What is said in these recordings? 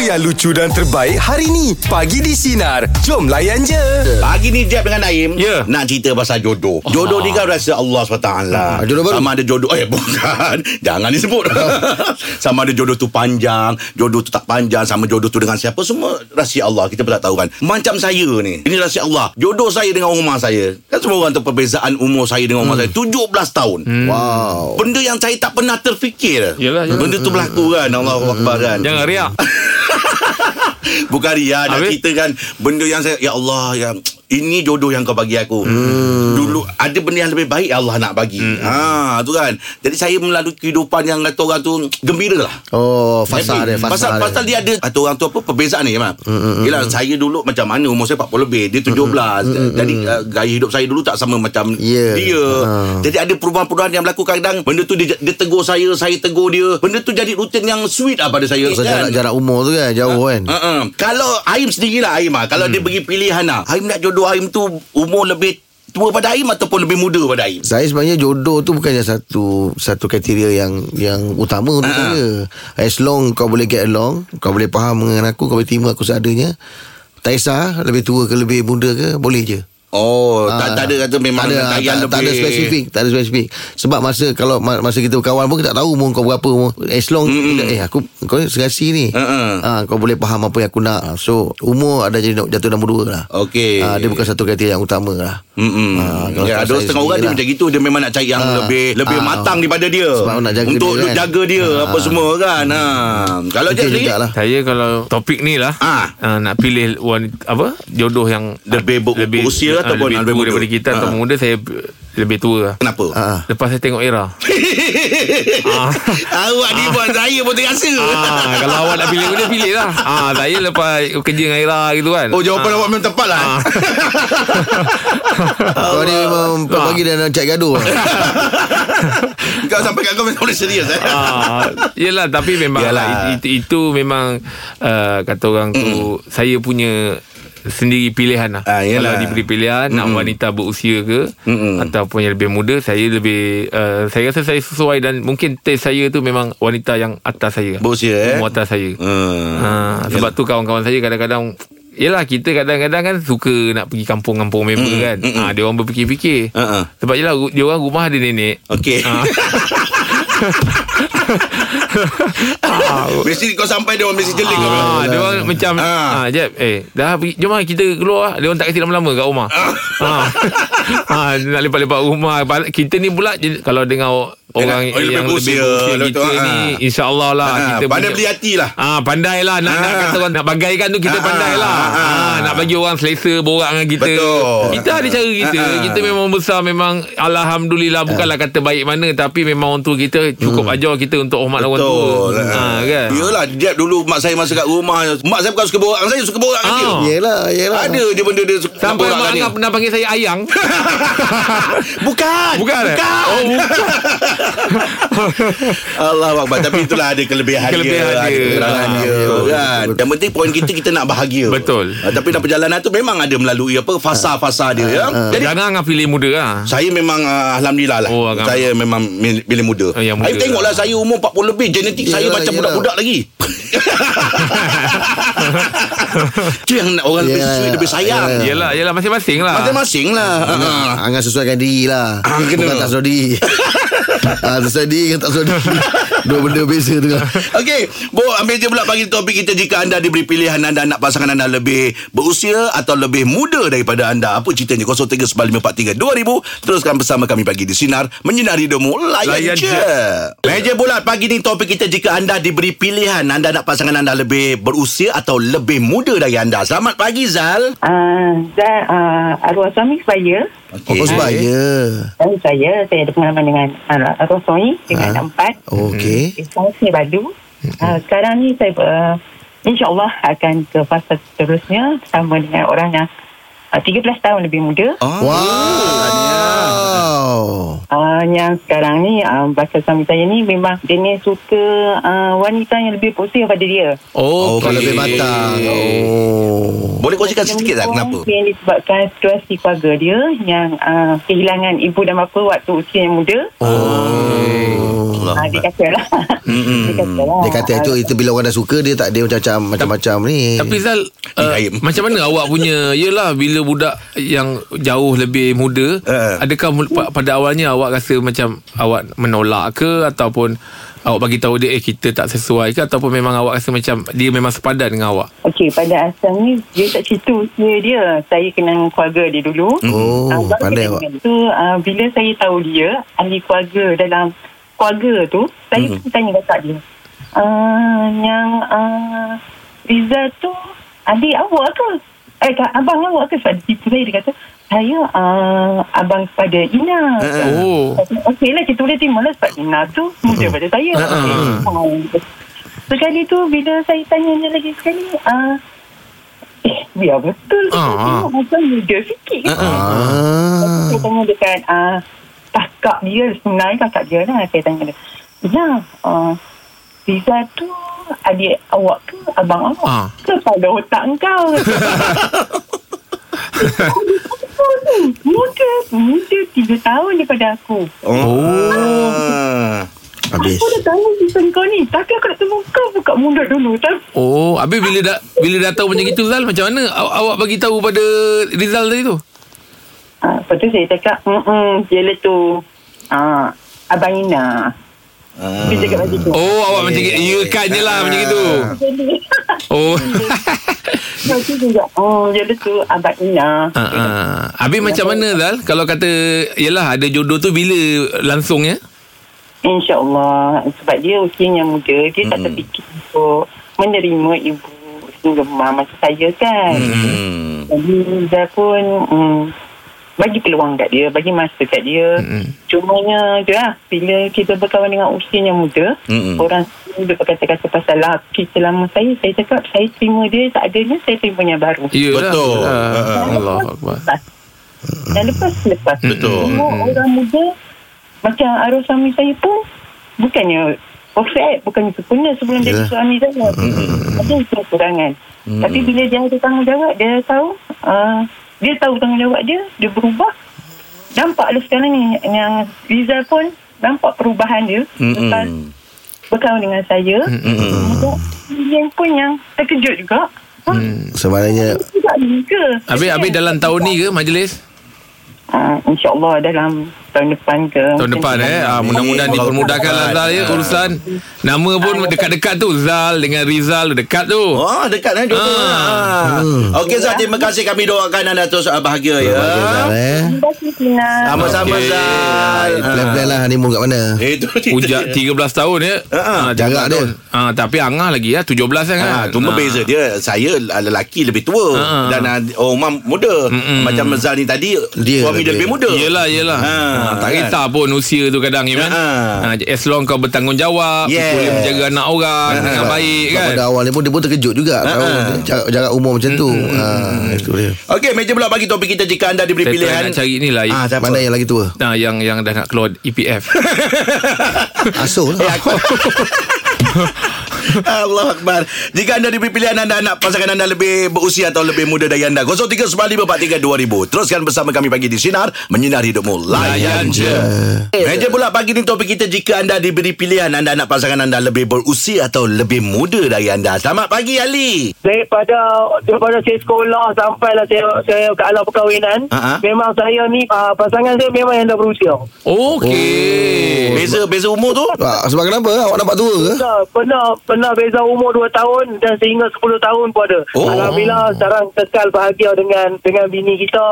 yang lucu dan terbaik hari ni. Pagi di Sinar. Jom layan je. Pagi ni Jeb dengan Naim Ya. Nak cerita pasal jodoh. Jodoh ni kan rasa Allah SWT Ah, jodoh baru? Sama ada jodoh Eh bukan. Jangan disebut. Sama ada jodoh tu panjang Jodoh tu tak panjang Sama jodoh tu dengan siapa. Semua rahsia Allah Kita pun tak tahu kan. Macam saya ni. Ini rahsia Allah. Jodoh saya dengan rumah saya. Kan semua orang tahu Perbezaan umur saya dengan rumah saya. 17 tahun. Wow. Benda yang saya tak pernah terfikir. Yelah, yelah. Benda tu berlaku kan. Allah Akbar kan. Jangan riak Bukan Ria Nak Habis? cerita kan Benda yang saya Ya Allah yang ini jodoh yang kau bagi aku hmm. Dulu Ada benda yang lebih baik Allah nak bagi hmm. ha, tu kan Jadi saya melalui kehidupan Yang kata orang tu Gembira lah Oh, fasa dia, fasa pasal, dia. pasal dia ada Kata orang tu apa Perbezaan ni Imam mm, Yelah saya dulu Macam mana Umur saya 40 lebih Dia 17 mm, Jadi uh, gaya hidup saya dulu Tak sama macam Ya. Dia Ha. Jadi ada perubahan-perubahan Yang berlaku kadang Benda tu dia, dia tegur saya Saya tegur dia Benda tu jadi rutin yang sweet lah pada saya Pasal kan? jarak, jarak umur tu kan Jauh kan Uh-uh. Kalau Aim sendirilah Aim ah. Kalau hmm. dia bagi pilihan lah Aim nak jodoh Aim tu Umur lebih tua pada Aim Ataupun lebih muda pada Aim saya sebenarnya jodoh tu bukannya satu satu kriteria yang yang utama untuk Ha. saya. As long kau boleh get along, kau boleh faham dengan aku, kau boleh terima aku seadanya. Tak kisah lebih tua ke lebih muda ke, boleh je. Oh Ah, tak, tak ada kata memang tak ada, tayang tak, lebih tak ada spesifik Tak ada spesifik Sebab masa Kalau ma- masa kita berkawan pun Kita tak tahu umur kau berapa umur. As long Mm-mm. kita, Eh aku Kau serasi ni Uh-uh. ha, Kau boleh faham apa yang aku nak So umur ada jadi jatuh nombor dua lah Okey. ha, Dia bukan satu kriteria yang utama lah Mm-mm. Ah, kalau ya, ada setengah orang dia sendiri macam gitu Dia memang nak cari yang Ah. lebih Lebih Ah. matang daripada dia Sebab nak jaga Untuk dia kan. jaga dia Ah. Apa semua kan ha. Kalau Betul jadi jugalah. Saya kalau topik ni lah Ah. uh, Nak pilih wanita, Apa Jodoh yang Lebih ber- berusia ah, ataupun lebih lebih tua muda? daripada kita Atau Ah. muda Saya lebih tua lah Kenapa? Ah. Lepas saya tengok era ah. Awak ni buat saya pun terasa ah, Kalau awak nak pilih Dia pilih lah ah, Saya lepas kerja dengan era gitu kan Oh jawapan ah. awak memang tepat lah Ah. Kau ni memang Pagi dah nak cak gaduh Kau sampai kat kau memang boleh serius eh? Ah, yelah tapi memang Yalah. itu, itu memang uh, kata orang tu saya punya sendiri pilihan lah. Ah. Kalau diberi pilihan nak wanita berusia ke Mm-mm. ataupun yang lebih muda, saya lebih uh, saya rasa saya sesuai dan mungkin taste saya tu memang wanita yang atas saya. Berusia, eh? Umur atas saya. Hmm. Ha, sebab tu kawan-kawan saya kadang-kadang Yelah kita kadang-kadang kan Suka nak pergi kampung-kampung member Mm, kan mm, mm. ha, Dia orang berfikir-fikir Ha-ha. Sebab yelah Dia orang rumah ada nenek Okey. Ah. Mesti kau sampai dia orang mesti jeling. Ah, dia orang macam Ah. ah. Jeb, eh, dah pergi, jom lah kita keluar. Dia orang tak kasi lama-lama kat rumah. ah. ah, nak lepak-lepak rumah. Kita ni pula kalau dengar orang lebih yang berusia, lebih berusia betul, kita ah. ni insya-Allah lah Ah, kita pandai beli hati lah. Ah, pandai lah nak, nak Ah. kata orang nak bagaikan tu kita Ah, pandai lah. ah, ah. Ah, nak bagi orang selesa borak dengan kita. Betul. Kita ada cara kita. Ah, ah. Kita memang besar memang alhamdulillah bukanlah kata baik mana tapi memang orang tua kita cukup ajar kita untuk hormat orang tua. Betul. Ah, kan? Yelah, Jeb dulu mak saya masa kat rumah. Mak saya bukan suka borak dengan saya, suka borak dengan Ah. dia. Yelah Yelah Ada je benda dia suka Sampai borak mak dengan dia. Angah pernah panggil saya ayang. Bukan. Bukan, eh? Bukan. Oh, bukan. Allah Akbar. Tapi itulah ada kelebihan, Kelebihan dia. dia. Ada kekurangan Ah, dia. betul, kan? betul, Yang penting poin kita, kita nak bahagia. Betul. Ah, tapi dalam perjalanan tu memang ada melalui apa fasa-fasa dia. ya. Jadi, Jangan Angah pilih muda lah. saya memang uh, Alhamdulillah lah Oh, Saya memang pilih muda Oh, yang Saya tengoklah lah. Saya umur 40 lebih Genetik saya Yelah, macam yelah. budak-budak lagi Itu yang nak orang lebih Yelah, sweet Lebih sayang yelah. Yelah, yelah masing-masing lah. Masing-masing lah Ah. Angah sesuaikan diri lah Ah. Bukan tak sesuai diri ah, Sesuai diri tak sesuai diri Dua benda beza tu kan Okey, Bo ambil je pula bagi topik kita jika anda diberi pilihan anda nak pasangan anda lebih berusia atau lebih muda daripada anda. Apa ceritanya? 0395432000. Teruskan bersama kami pagi di sinar menyinari hidupmu. Layan, Layan je. je. Meja bulat pagi ni topik kita jika anda diberi pilihan anda nak pasangan anda lebih berusia atau lebih muda dari anda. Selamat pagi Zal. Uh, dan uh, arwah suami saya Oh kau sebaya dan saya saya ada pengalaman dengan uh, suami dengan Ah. anak empat Okey. Okay. saya ni badu. Uh, sekarang ni saya uh, insyaAllah akan ke fasa seterusnya sama dengan orang yang uh, 13 tahun lebih muda. Oh, Wow. Uh, yang sekarang ni uh, bahasa suami saya ni memang ni suka uh, wanita yang lebih berusia pada dia. Oh, Oh, Kau lebih matang. Oh. Boleh kongsikan sedikit tak kenapa? Yang disebabkan situasi keluarga dia yang uh, kehilangan ibu dan bapa waktu usia yang muda. Oh Allah. Ah, dia kata lah. dia kata lah. Dia kata itu itu bila orang dah suka dia tak dia macam macam-macam ni. Tapi Zal uh. Macam mana awak punya Yelah bila budak Yang jauh lebih muda Eh. Adakah pada awalnya Awak rasa macam Awak menolak ke Ataupun Awak bagi tahu dia Eh kita tak sesuai ke Ataupun memang awak rasa macam Dia memang sepadan dengan awak Okey, pada asalnya dia tak cerita usia dia. Saya kenal keluarga dia dulu. Oh, Ah, baru pandai dia awak. Tu uh, bila saya tahu dia ahli keluarga dalam keluarga tu, saya Hmm. hmm. tanya kakak dia. Uh, yang uh, Rizal tu adik awak ke? Eh, abang awak ke? Sebab tipu saya dia kata, saya uh, abang kepada Ina. Oh Okey lah, kita boleh terima lah sebab Ina tu muda pada saya. Okay. Sekali tu bila saya tanya dia lagi sekali, uh, eh, biar betul. Ah, ah. tengok macam muda sikit. Uh, Ah. saya tanya dekat uh, kakak dia, sebenarnya kakak dia lah. Saya tanya dia, Ya, uh, Riza tu adik awak ke abang awak? Ah. Kepada otak kau. muda, muda tiga tahun daripada aku. Oh. Habis. Aku dah tahu season kau ni Tapi aku nak tunggu kau buka mulut dulu Tapi Oh Habis bila dah Bila dah tahu macam itu Zal Macam mana aw- Awak bagi tahu pada Rizal tadi tu ah, Lepas tu saya cakap Mm-mm, Dia lah tu. Ah, Abang Ina. Dia cakap macam tu. Oh awak macam Ya kan je lah Macam itu Oh. Lepas tu dia cakap Oh dia lah tu Abang Ina. Ah, ah. Habis macam mana Zal? Kalau kata Yelah ada jodoh tu Bila langsungnya InsyaAllah. Sebab dia usianya muda Dia tak terfikir Untuk Menerima ibu mom Macam saya kan. Hmm. Jadi Zah pun mm, bagi peluang kat dia, bagi masa kat dia. Mm-mm. Cumanya je lah, bila kita berkawan dengan usia yang muda, Mm-mm. orang selalu berkata-kata pasal laki selama saya, saya cakap saya terima dia, tak adanya saya terima yang baru. Ya Betul. ah. Allah Akbar Lepas. Dan lepas lepas. Betul. Semua orang muda, macam arwah suami saya pun, bukannya perfect, bukannya sempurna sebelum jadi Yalah. suami saya. Ada kekurangan. Tapi bila dia ada tanggungjawab, dia tahu, uh, dia tahu tanggungjawab dia, dia berubah. Nampaklah sekarang ni, yang Rizal pun nampak perubahan dia. Lepas berkawan dengan saya. Mm-mm. Dia pun yang terkejut juga. Ha, Sebenarnya tidak ni ke? Habis, habis dalam tahun ni ke majlis Uh, InsyaAllah dalam tahun depan ke. Tahun depan tu. eh ah, Mudah-mudahan dipermudahkan lah Zal ya Urusan Nama pun dekat-dekat tu Zal dengan Rizal Dekat tu Oh dekat eh jodoh. Ah. Ah. Okey Zat terima kasih kami doakan anda terus ah, bahagia ya. Bahagia Zal eh Terima kasih Tina. Sama-sama Okey. Zal. Plan-plan lah honeymoon kat mana Itu Ujak 13 tahun ya Ah, Ah, jarak 13 dia. ah, Tapi Angah lagi ya 17 kan Ha, cuma Ah. beza dia Saya lelaki lebih tua Ha. Dan uh, oh, muda Mm-mm. Macam Zal ni tadi Dia Suami dia lebih- lebih muda Yelah yelah Ha, ha, Tak kan? kisah pun usia tu kadang ya kan Ha. ha, As long kau bertanggungjawab Yes. Boleh menjaga anak orang Ha. Dengan baik Sebab kan Pada awal ni pun Dia pun terkejut juga Tahu jarak, jarak umur macam tu ha, Itu dia Okey meja pula bagi topik kita Jika anda diberi Saya pilihan nak cari ni lah Ah, siapa? Mana yang lagi tua Nah, yang yang dah nak keluar EPF. Asuh lah Allah Akbar. Jika anda diberi pilihan Anda nak pasangan anda lebih berusia Atau lebih muda dari anda 0395432000 Teruskan bersama kami pagi di Sinar Menyinar hidupmu. Layan je. Meja pula pagi ni topik kita Jika anda diberi pilihan Anda nak pasangan anda lebih berusia Atau lebih muda dari anda. Selamat pagi Ali. Daripada daripada saya sekolah sampailah saya saya ke alam perkahwinan Ha-ha. memang saya ni uh, pasangan saya memang yang dah berusia. Okey. Beza beza umur tu? Ah, Sebab kenapa? Awak nampak tua ke? Pernah pernah pernah beza umur 2 tahun dan sehingga 10 tahun pun ada Oh. alhamdulillah sekarang kekal bahagia dengan dengan bini kita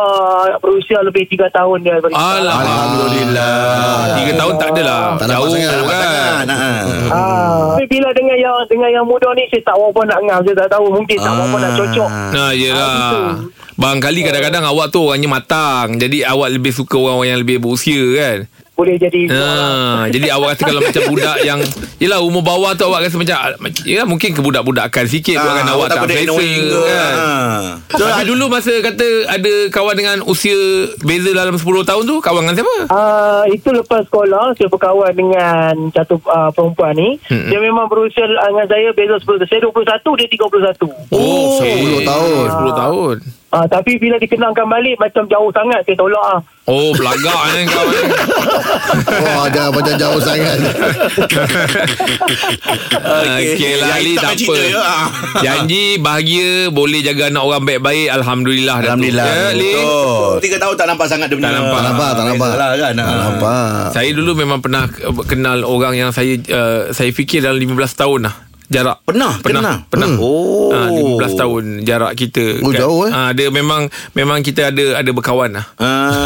berusia lebih 3 tahun dia daripada kita. Alhamdulillah. Tiga tahun tak adalah. Tak Jauh sangat, kan. Ha. Ah, tapi bila dengan yang dengan yang muda ni saya tak berapa nak ngam saya tak tahu mungkin tak berapa nak cocok Nah, Ah, yelah. gitu. Barangkali kadang-kadang awak tu orangnya matang. Jadi awak lebih suka orang-orang yang lebih berusia kan. Boleh jadi Ha, jadi awak rasa kalau macam budak yang Yelah umur bawah tu awak rasa macam Yelah mungkin kebudak-budakan sikit tu Ah, akan awak tak ke, kan. ah. So, Tapi dulu masa kata ada kawan dengan usia beza dalam 10 tahun tu Kawan dengan siapa? Ah, itu lepas sekolah saya berkawan dengan satu uh, perempuan ni. Mm-mm. Dia memang berusia dengan saya beza 10 tahun. Saya 21 dia 31. Oh, okay. 10 tahun. 10 tahun Ah, tapi bila dikenangkan balik macam jauh sangat saya tolak ah. Oh belagak kan kau ni Wah jangan macam jauh sangat Okey lah Yang Ali tak tak apa ya. Ah. Janji bahagia Boleh jaga anak orang baik-baik Alhamdulillah. Alhamdulillah. ya, Ali. Tiga tahun tak nampak sangat dia punya. Tak nampak. Tak nampak Tak nampak Lah, kan? Tak Ah. nampak Saya dulu memang pernah uh, kenal orang yang saya uh, saya fikir dalam 15 tahun lah jarak. Pernah? Pernah. Kenal? Pernah. Oh. Ha, 15 tahun jarak kita. Oh, jauh, eh? Ha, dia memang memang kita ada ada berkawan lah. Ah. Ha,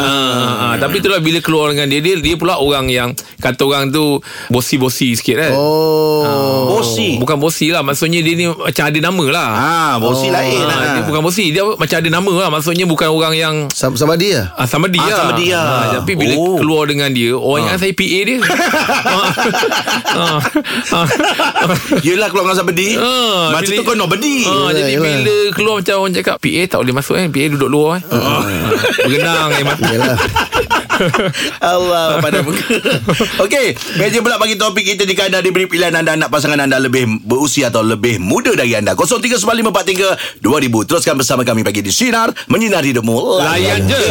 ha, tapi itulah bila keluar dengan dia dia dia pula orang yang kata orang tu bosi-bosi sikit kan. Oh Bosi. Bukan bosi lah Maksudnya dia ni Macam ada nama lah Ah, bosi Oh. lain Ah, lah. Dia bukan bosi Dia macam ada nama lah Maksudnya bukan orang yang Sama, sama dia Ah, sama dia Ah, sama dia. Ah, Tapi bila Oh. keluar dengan dia Orang ingat saya PA dia Ah. Ah. Ah. Yelah keluar dengan somebody. Ah, Masa bila- tu kau nobody. Ah, Yelah, jadi yelah. bila keluar macam orang cakap PA tak boleh masuk kan PA duduk luar kan ah. Bergenang air mata Yelah Allah pada muka Okey Meja pula bagi topik kita Jika anda diberi pilihan Anda nak pasangan anda Lebih berusia atau lebih muda dari anda 0395432000 Teruskan bersama kami Pagi di Sinar Menyinar hidupmu Layan je.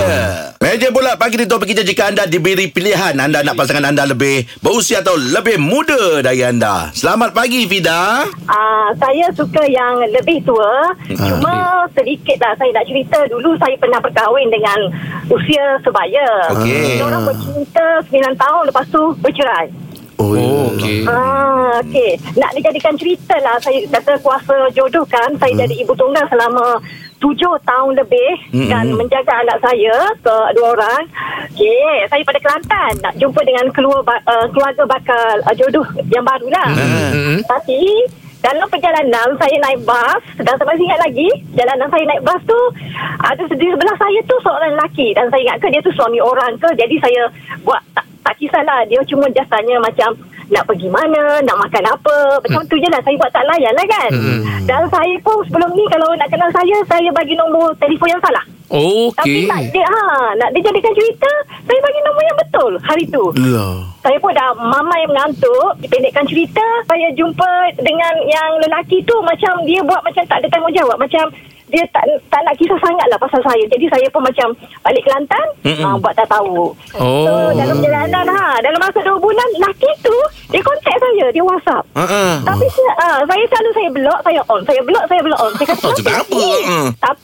Meja pula pagi di topik kita Jika anda diberi pilihan Anda nak pasangan anda Lebih berusia atau lebih muda dari anda Selamat pagi Fida Ah, saya suka yang lebih tua. Cuma sedikit lah saya nak cerita. Dulu saya pernah berkahwin dengan usia sebaya. Okey. Kita orang bercinta 9 tahun lepas tu bercerai. Oh, Oh ya. okey Ah, okey. Nak dijadikan cerita lah. Saya kata kuasa jodoh kan. Saya jadi ibu tunggal selama tujuh tahun lebih Mm-mm. dan menjaga anak saya ke dua orang. Okey, saya pada Kelantan nak jumpa dengan keluarga, uh, keluarga bakal uh, jodoh yang baru lah. Mm-mm. Tapi dalam perjalanan saya naik bas. Dan saya masih ingat lagi jalanan saya naik bas tu ada di sebelah saya tu seorang lelaki. Dan saya ingat ke dia tu suami orang ke. Jadi saya buat tak, tak kisahlah. Dia cuma just tanya macam nak pergi mana? Nak makan apa? Macam tu je lah. Saya buat tak layan lah kan. Hmm. dan saya pun sebelum ni kalau nak kenal saya saya bagi nombor telefon yang salah tapi Okey nak dia ha, nak dia jadikan cerita saya bagi nombor yang betul hari tu Lah saya pun dah mamai mengantuk Dipendekkan cerita Saya jumpa dengan yang lelaki tu Macam dia buat macam tak ada tanggungjawab Macam dia tak tak nak kisah sangat lah pasal saya Jadi saya pun macam Balik Kelantan uh, Buat tak tahu Oh. So dalam perjalanan ha, Dalam masa 2 bulan Lelaki tu Dia kontak saya Dia whatsapp uh-uh. tapi saya, uh, saya selalu saya block, saya on. Saya block, saya block on. Saya kata, Oh, sebab apa? ni?" Hmm. Tapi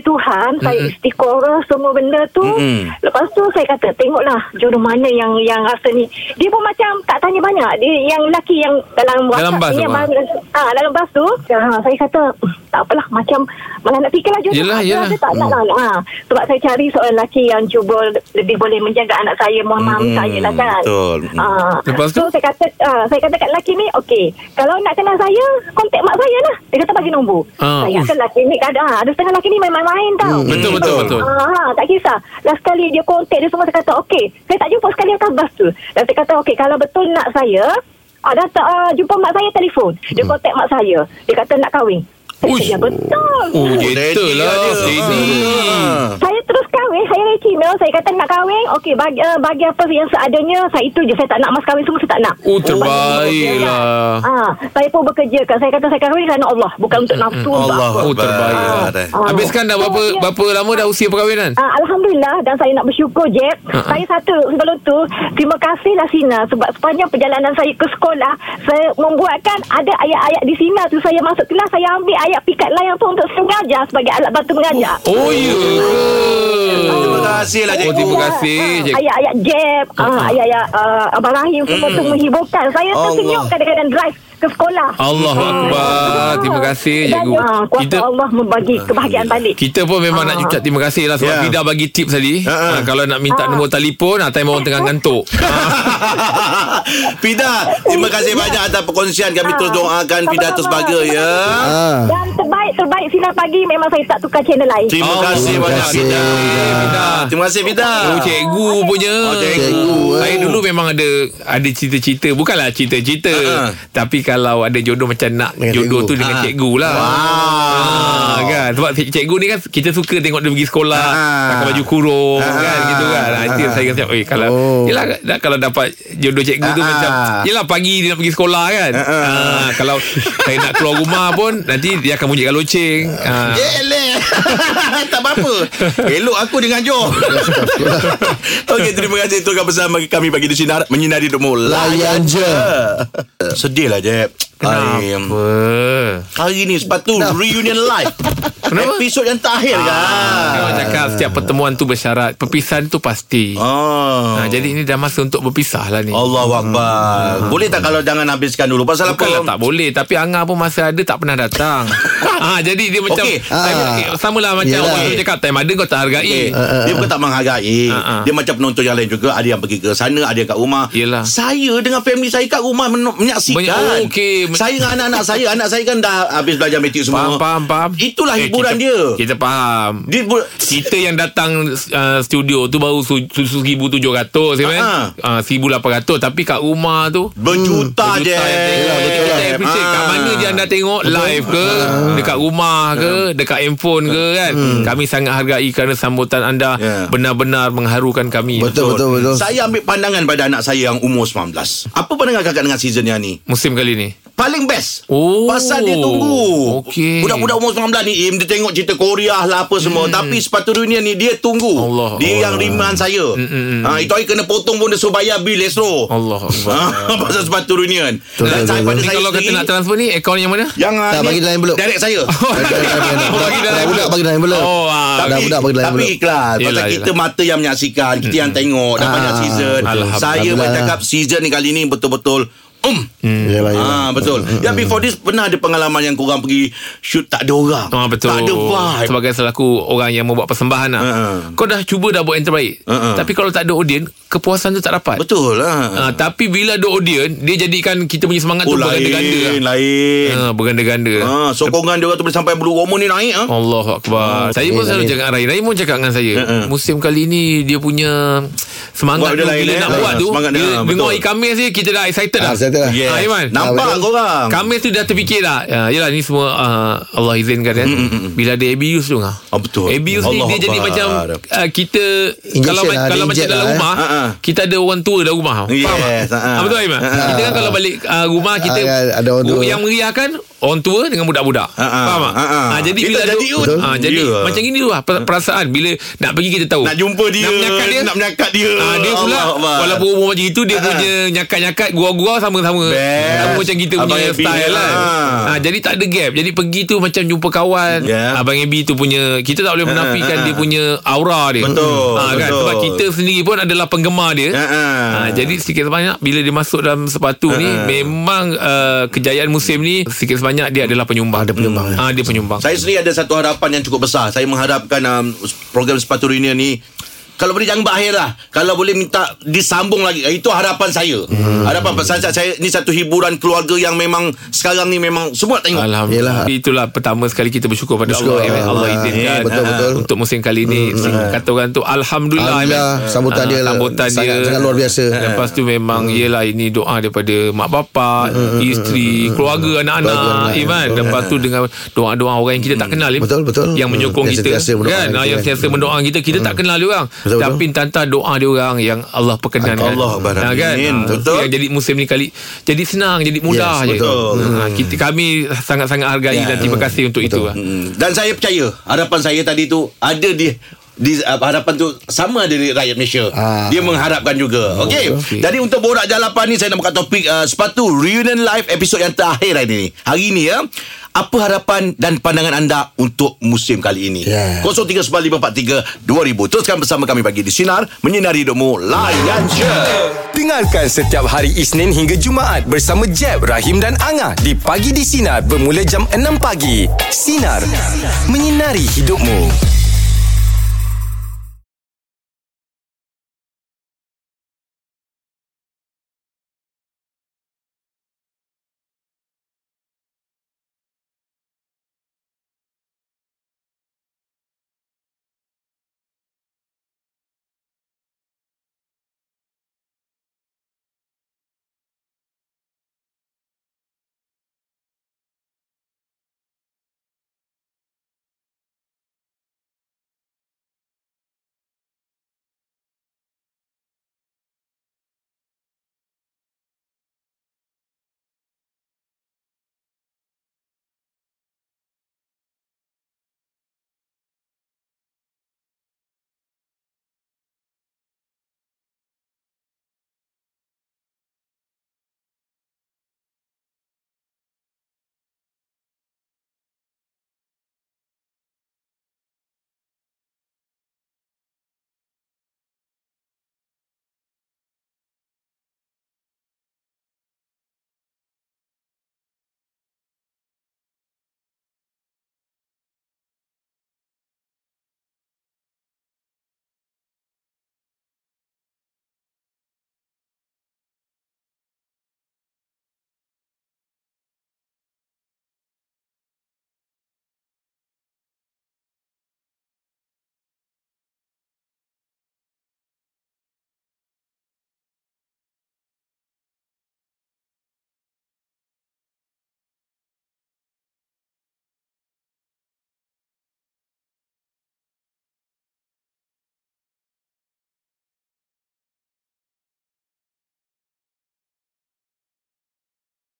Tuhan, saya istiqorah semua benda tu. Mm-mm. Lepas tu saya kata, tengoklah jodoh mana yang yang rasa ni. Dia pun macam tak tanya banyak. Dia yang lelaki yang dalam Dalam WhatsApp bas ni tu, ah? ah, dalam bas tu. Ah, saya kata, "Hmm, tak apalah macam malah nak fikirlah jodoh. Yelah, ada, yelah. ada tak nak lah. Ah, sebab saya cari seorang lelaki yang cuba lebih boleh menjaga anak saya, memahami Mm-mm, saya lah kan. betul. Ah, Lepas tu? So saya kata uh, Saya kata kat lelaki ni Okey Kalau nak kenal saya Kontak mak saya lah Dia kata bagi nombor Ah, Saya kata lelaki ni ah, Ada setengah lelaki ni main-main tau. Hmm, betul, betul, betul. Ah, tak kisah. Last sekali dia kontak dia semua Saya kata okey Saya tak jumpa sekali atas bas tu. Dan saya kata okey Kalau betul nak saya ah, datang, ah, Jumpa mak saya telefon. Dia kontak mak saya. Dia kata nak kahwin Uish. kata, ya betul. Oh ready jeta lah lah. dia. Steady Ah. saya terus kahwin Saya dari Cina. Saya kata nak kahwin Okey bagi, uh, bagi apa yang seadanya Saya itu je. Saya tak nak mas kahwin semua Saya tak nak. Oh terbaik lah. Ah, saya pun bekerja kan. Saya kata saya kahwin kerana Allah, bukan untuk nafsu. Untuk Allah. Oh terbaik lah Ah. Habis kan dah berapa So, Berapa lama dah usia perkahwinan? Ah, Alhamdulillah. Dan saya nak bersyukur Jeb. Ha-ha. Saya satu sebelum tu Terima kasihlah Sina. Sebab sepanjang perjalanan saya ke sekolah Saya membuatkan ada ayat-ayat di Sina tu. Saya masuk kelas Saya ambil ayat pikat layang tu Untuk saya mengajar Sebagai alat bantu mengajar Oh ya ke? Terima kasih lah Oh cikgu terima kasih Ah, cikgu. Ayat-ayat Jeb ah, Ayat-ayat uh, Abang Rahim Semua tu menghibaukan Saya Allah. tersenyum kadang-kadang drive ke sekolah. Allah Akbar. Terima kasih Dan, cikgu. ah, Kuasa Kita Allah membagi kebahagiaan balik. Kita pun memang nak Ah. ucap terima kasih lah Sebab Ya. Fida bagi tips tadi. Ha, ha. ha, Kalau nak minta nombor telefon ah, Time orang tengah ngantuk. Fida Terima kasih banyak atas perkongsian. Kami terus doakan Fida terus bahagia ya. Ah. Dan terbaik Terbaik sinar pagi Memang saya tak tukar channel lain. Terima kasih terima banyak kasih, Fida. Fida. Terima kasih Fida. Oh cikgu punya. Oh, cikgu. Saya dulu memang ada Ada cita-cita Bukanlah cita-cita Ha, ha. Tapi kalau ada jodoh macam nak Dengan jodoh cikgu. tu dengan Ah. cikgu lah. Ah, kan sebab cik- cikgu ni kan kita suka tengok dia pergi sekolah Ah. pakai baju kurung Ah. kan gitu kan. Itu yang saya kata eh kalau Oh. yelah kalau dapat jodoh cikgu tu Ah. macam yelah pagi dia nak pergi sekolah kan. Ah, kalau saya nak keluar rumah pun nanti dia akan bunyikan loceng. Ah. Eleh Tak apa-apa Elok aku dengan Jo Okey terima kasih Itu bersama kami Bagi di Sinar Menyinari hidupmu Layan je. Sedih lah Jeb Ai, Kenapa? Hari ni sepatu Reunion live Kenapa? Episod yang terakhir kan Kan orang cakap setiap pertemuan tu bersyarat Perpisahan tu pasti Oh. ha, Jadi ini dah masa untuk berpisah lah ni Allahu Akbar Boleh tak kalau jangan habiskan dulu Pasal Bukanlah apa tak boleh Tapi Angah pun masa ada Tak pernah datang ha, Jadi dia macam Okey. time, Ah. Sama lah macam Yelah. orang tu cakap Time ada kau tak hargai Okay. Dia bukan tak menghargai Ah, ah. Dia macam penonton yang lain juga Ada yang pergi ke sana Ada yang kat rumah Yelah. Saya dengan family saya kat rumah men- Menyaksikan Banyak- oh, okey. Saya dengan anak-anak saya Anak saya kan dah Habis belajar matrik semua. Faham, faham, faham. Itulah hiburan kita, dia. Kita faham. Dia bu- kita yang datang uh, studio tu baru su- su- 1,700 kan? Ah, Uh, 1,800 Tapi kat rumah tu Berjuta je. Berjuta Betul. lah. appreciate. Kat Ah. mana je anda tengok? Live ke? Dekat rumah ke? Dekat handphone ke kan? Kami sangat hargai kerana sambutan anda Ya. benar-benar mengharukan kami. Betul, betul, betul. Saya ambil pandangan pada anak saya yang umur 19 Apa pandangan kakak dengan season yang ni? musim kali ni Paling best Oh. Pasal dia tunggu Okey. Budak-budak umur 19 ni Im Dia tengok cerita Korea lah Apa semua Tapi sepatu reunion ni Dia tunggu Allah. Dia Allah. yang riman saya ha, Itu hari kena potong pun Dia suruh bayar bil Astro Allah ha, Pasal sepatu reunion Dan saya pada Ni saya kalau kata nak transfer ni akaun yang mana Yang ah, Tak, ni bagi dalam envelope. Direct saya Bagi dalam Budak bagi dalam envelope. Oh, ah. Dah budak bagi dalam Tapi envelope. ikhlas Pasal kita mata yang menyaksikan Kita yang tengok Dah Ah, banyak season. Saya bercakap Season ni kali ni Betul-betul Um Yelah, yelah. Ah betul. Yang before this pernah ada pengalaman yang kurang pergi shoot tak ada orang. Ah betul. Tak ada vibe. Sebagai selaku orang yang membuat persembahan lah. Ha-ha. Kau dah cuba dah buat yang terbaik. Ha-ha. Tapi kalau tak ada audience, kepuasan tu tak dapat. Betul lah. Ah, tapi bila ada audience, dia jadikan kita punya semangat oh tu lain, berganda-ganda. lah. lain. Ha, berganda-ganda. Ah, sokongan dia orang tu boleh sampai bulu roma ni naik ah. Allah Akbar Saya pun selalu cakap dengan Rai Rai pun cakap dengan saya Ha-ha. Musim kali ni Dia punya Semangat Buat dia tu lain, Bila eh? nak Ah, buat tu dia, Bila ah, dengar betul. hari Khamis ni Kita dah excited dah Ah, dah. Yes. Ah, Iman Nampak betul. korang. Khamis tu dah terfikir dah ya, Yelah ni semua uh, Allah izinkan kan Bila ada abuse tu ngah. Ah, betul. Abuse ni Allah dia jadi Akbar. macam uh, Kita Injection Kalau, lah, kalau macam dalam lah, eh. rumah Ah, ah. Kita ada orang tua dalam rumah Faham Yes, tak? ah, ah. Ah, Betul Iman Ah, ah. Kita kan kalau balik uh, rumah Kita Ah, ada orang tua. Yang meriahkan Orang tua dengan budak-budak Ah, ah. Faham tak? Ah, ah. Ah, Jadi bila jadi ah, Jadi Ya. macam ini lah per- Perasaan Bila nak pergi kita tahu Nak jumpa dia, Nak menyakat dia nak menyakat dia. Ah, dia pula Allah. Walaupun umur macam itu Dia punya nyakat-nyakat Gurau-gurau sama-sama Best. Sama macam kita Abang punya Happy style ni, kan ah. ah, Jadi tak ada gap Jadi pergi tu macam jumpa kawan Yeah. Abang Ebi tu punya Kita tak boleh menafikan ah, Dia punya aura dia Betul, ah, kan? betul. Sebab kita sendiri pun adalah penggemar dia Ah, ah. Ah, jadi sikit sebanyak bila dia masuk dalam sepatu ni memang uh, kejayaan musim ni sikit sebanyak dia adalah penyumbang. Ada penyumbang, ya. Ah dia penyumbang. Saya sendiri ada satu harapan yang cukup besar. Saya mengharapkan um, program sepatu reunion ni kalau boleh jangan berakhir lah Kalau boleh minta Disambung lagi Itu harapan saya hmm. Harapan pasal saya, saya Ni satu hiburan keluarga Yang memang Sekarang ni memang Semua nak tengok Alhamdulillah. Yelah. Itulah pertama sekali kita bersyukur pada Bersyukur. Allah. Allah Ah, izinkan. betul, Ah, betul. Untuk musim kali ni kata orang tu alhamdulillah. Alhamdulillah, Iman. sambutan Ah, dia lah. Sambutan Sangat- dia sangat luar biasa. Lepas tu memang ialah ini doa daripada mak bapak, isteri, keluarga anak-anak, Keluarga, Iman. betul. Lepas tu dengan doa-doa orang yang kita tak kenal Im. Betul, betul. Yang menyokong kita sentiasa kan. Yang kan. sentiasa mendoakan kita Kita tak kenal dia orang. Betul, betul. Tapi tantang doa dia orang yang Allah perkenankan. Allah. Ah, kan. Amin. Ah, Betul. Yang jadi musim ni kali jadi senang, jadi mudah Yes, je. betul. Ha, kita kami sangat-sangat hargai Ya, dan terima kasih untuk itu. lah. Hmm. Dan saya percaya Harapan saya tadi tu Ada di di uh, harapan tu sama dari rakyat Malaysia. Ah. Dia mengharapkan juga. Okey. okey. Jadi untuk borak jalapan ni saya nak buka topik uh, sepatu reunion live episod yang terakhir hari ni. Hari ni ya. Apa harapan dan pandangan anda untuk musim kali ini? Ya. 0395432000. Teruskan bersama kami pagi di Sinar menyinari hidupmu. Layan je. Dengarkan setiap hari Isnin hingga Jumaat bersama Jeb, Rahim dan Angah di Pagi di Sinar bermula jam 6 pagi. Sinar. Menyinari hidupmu.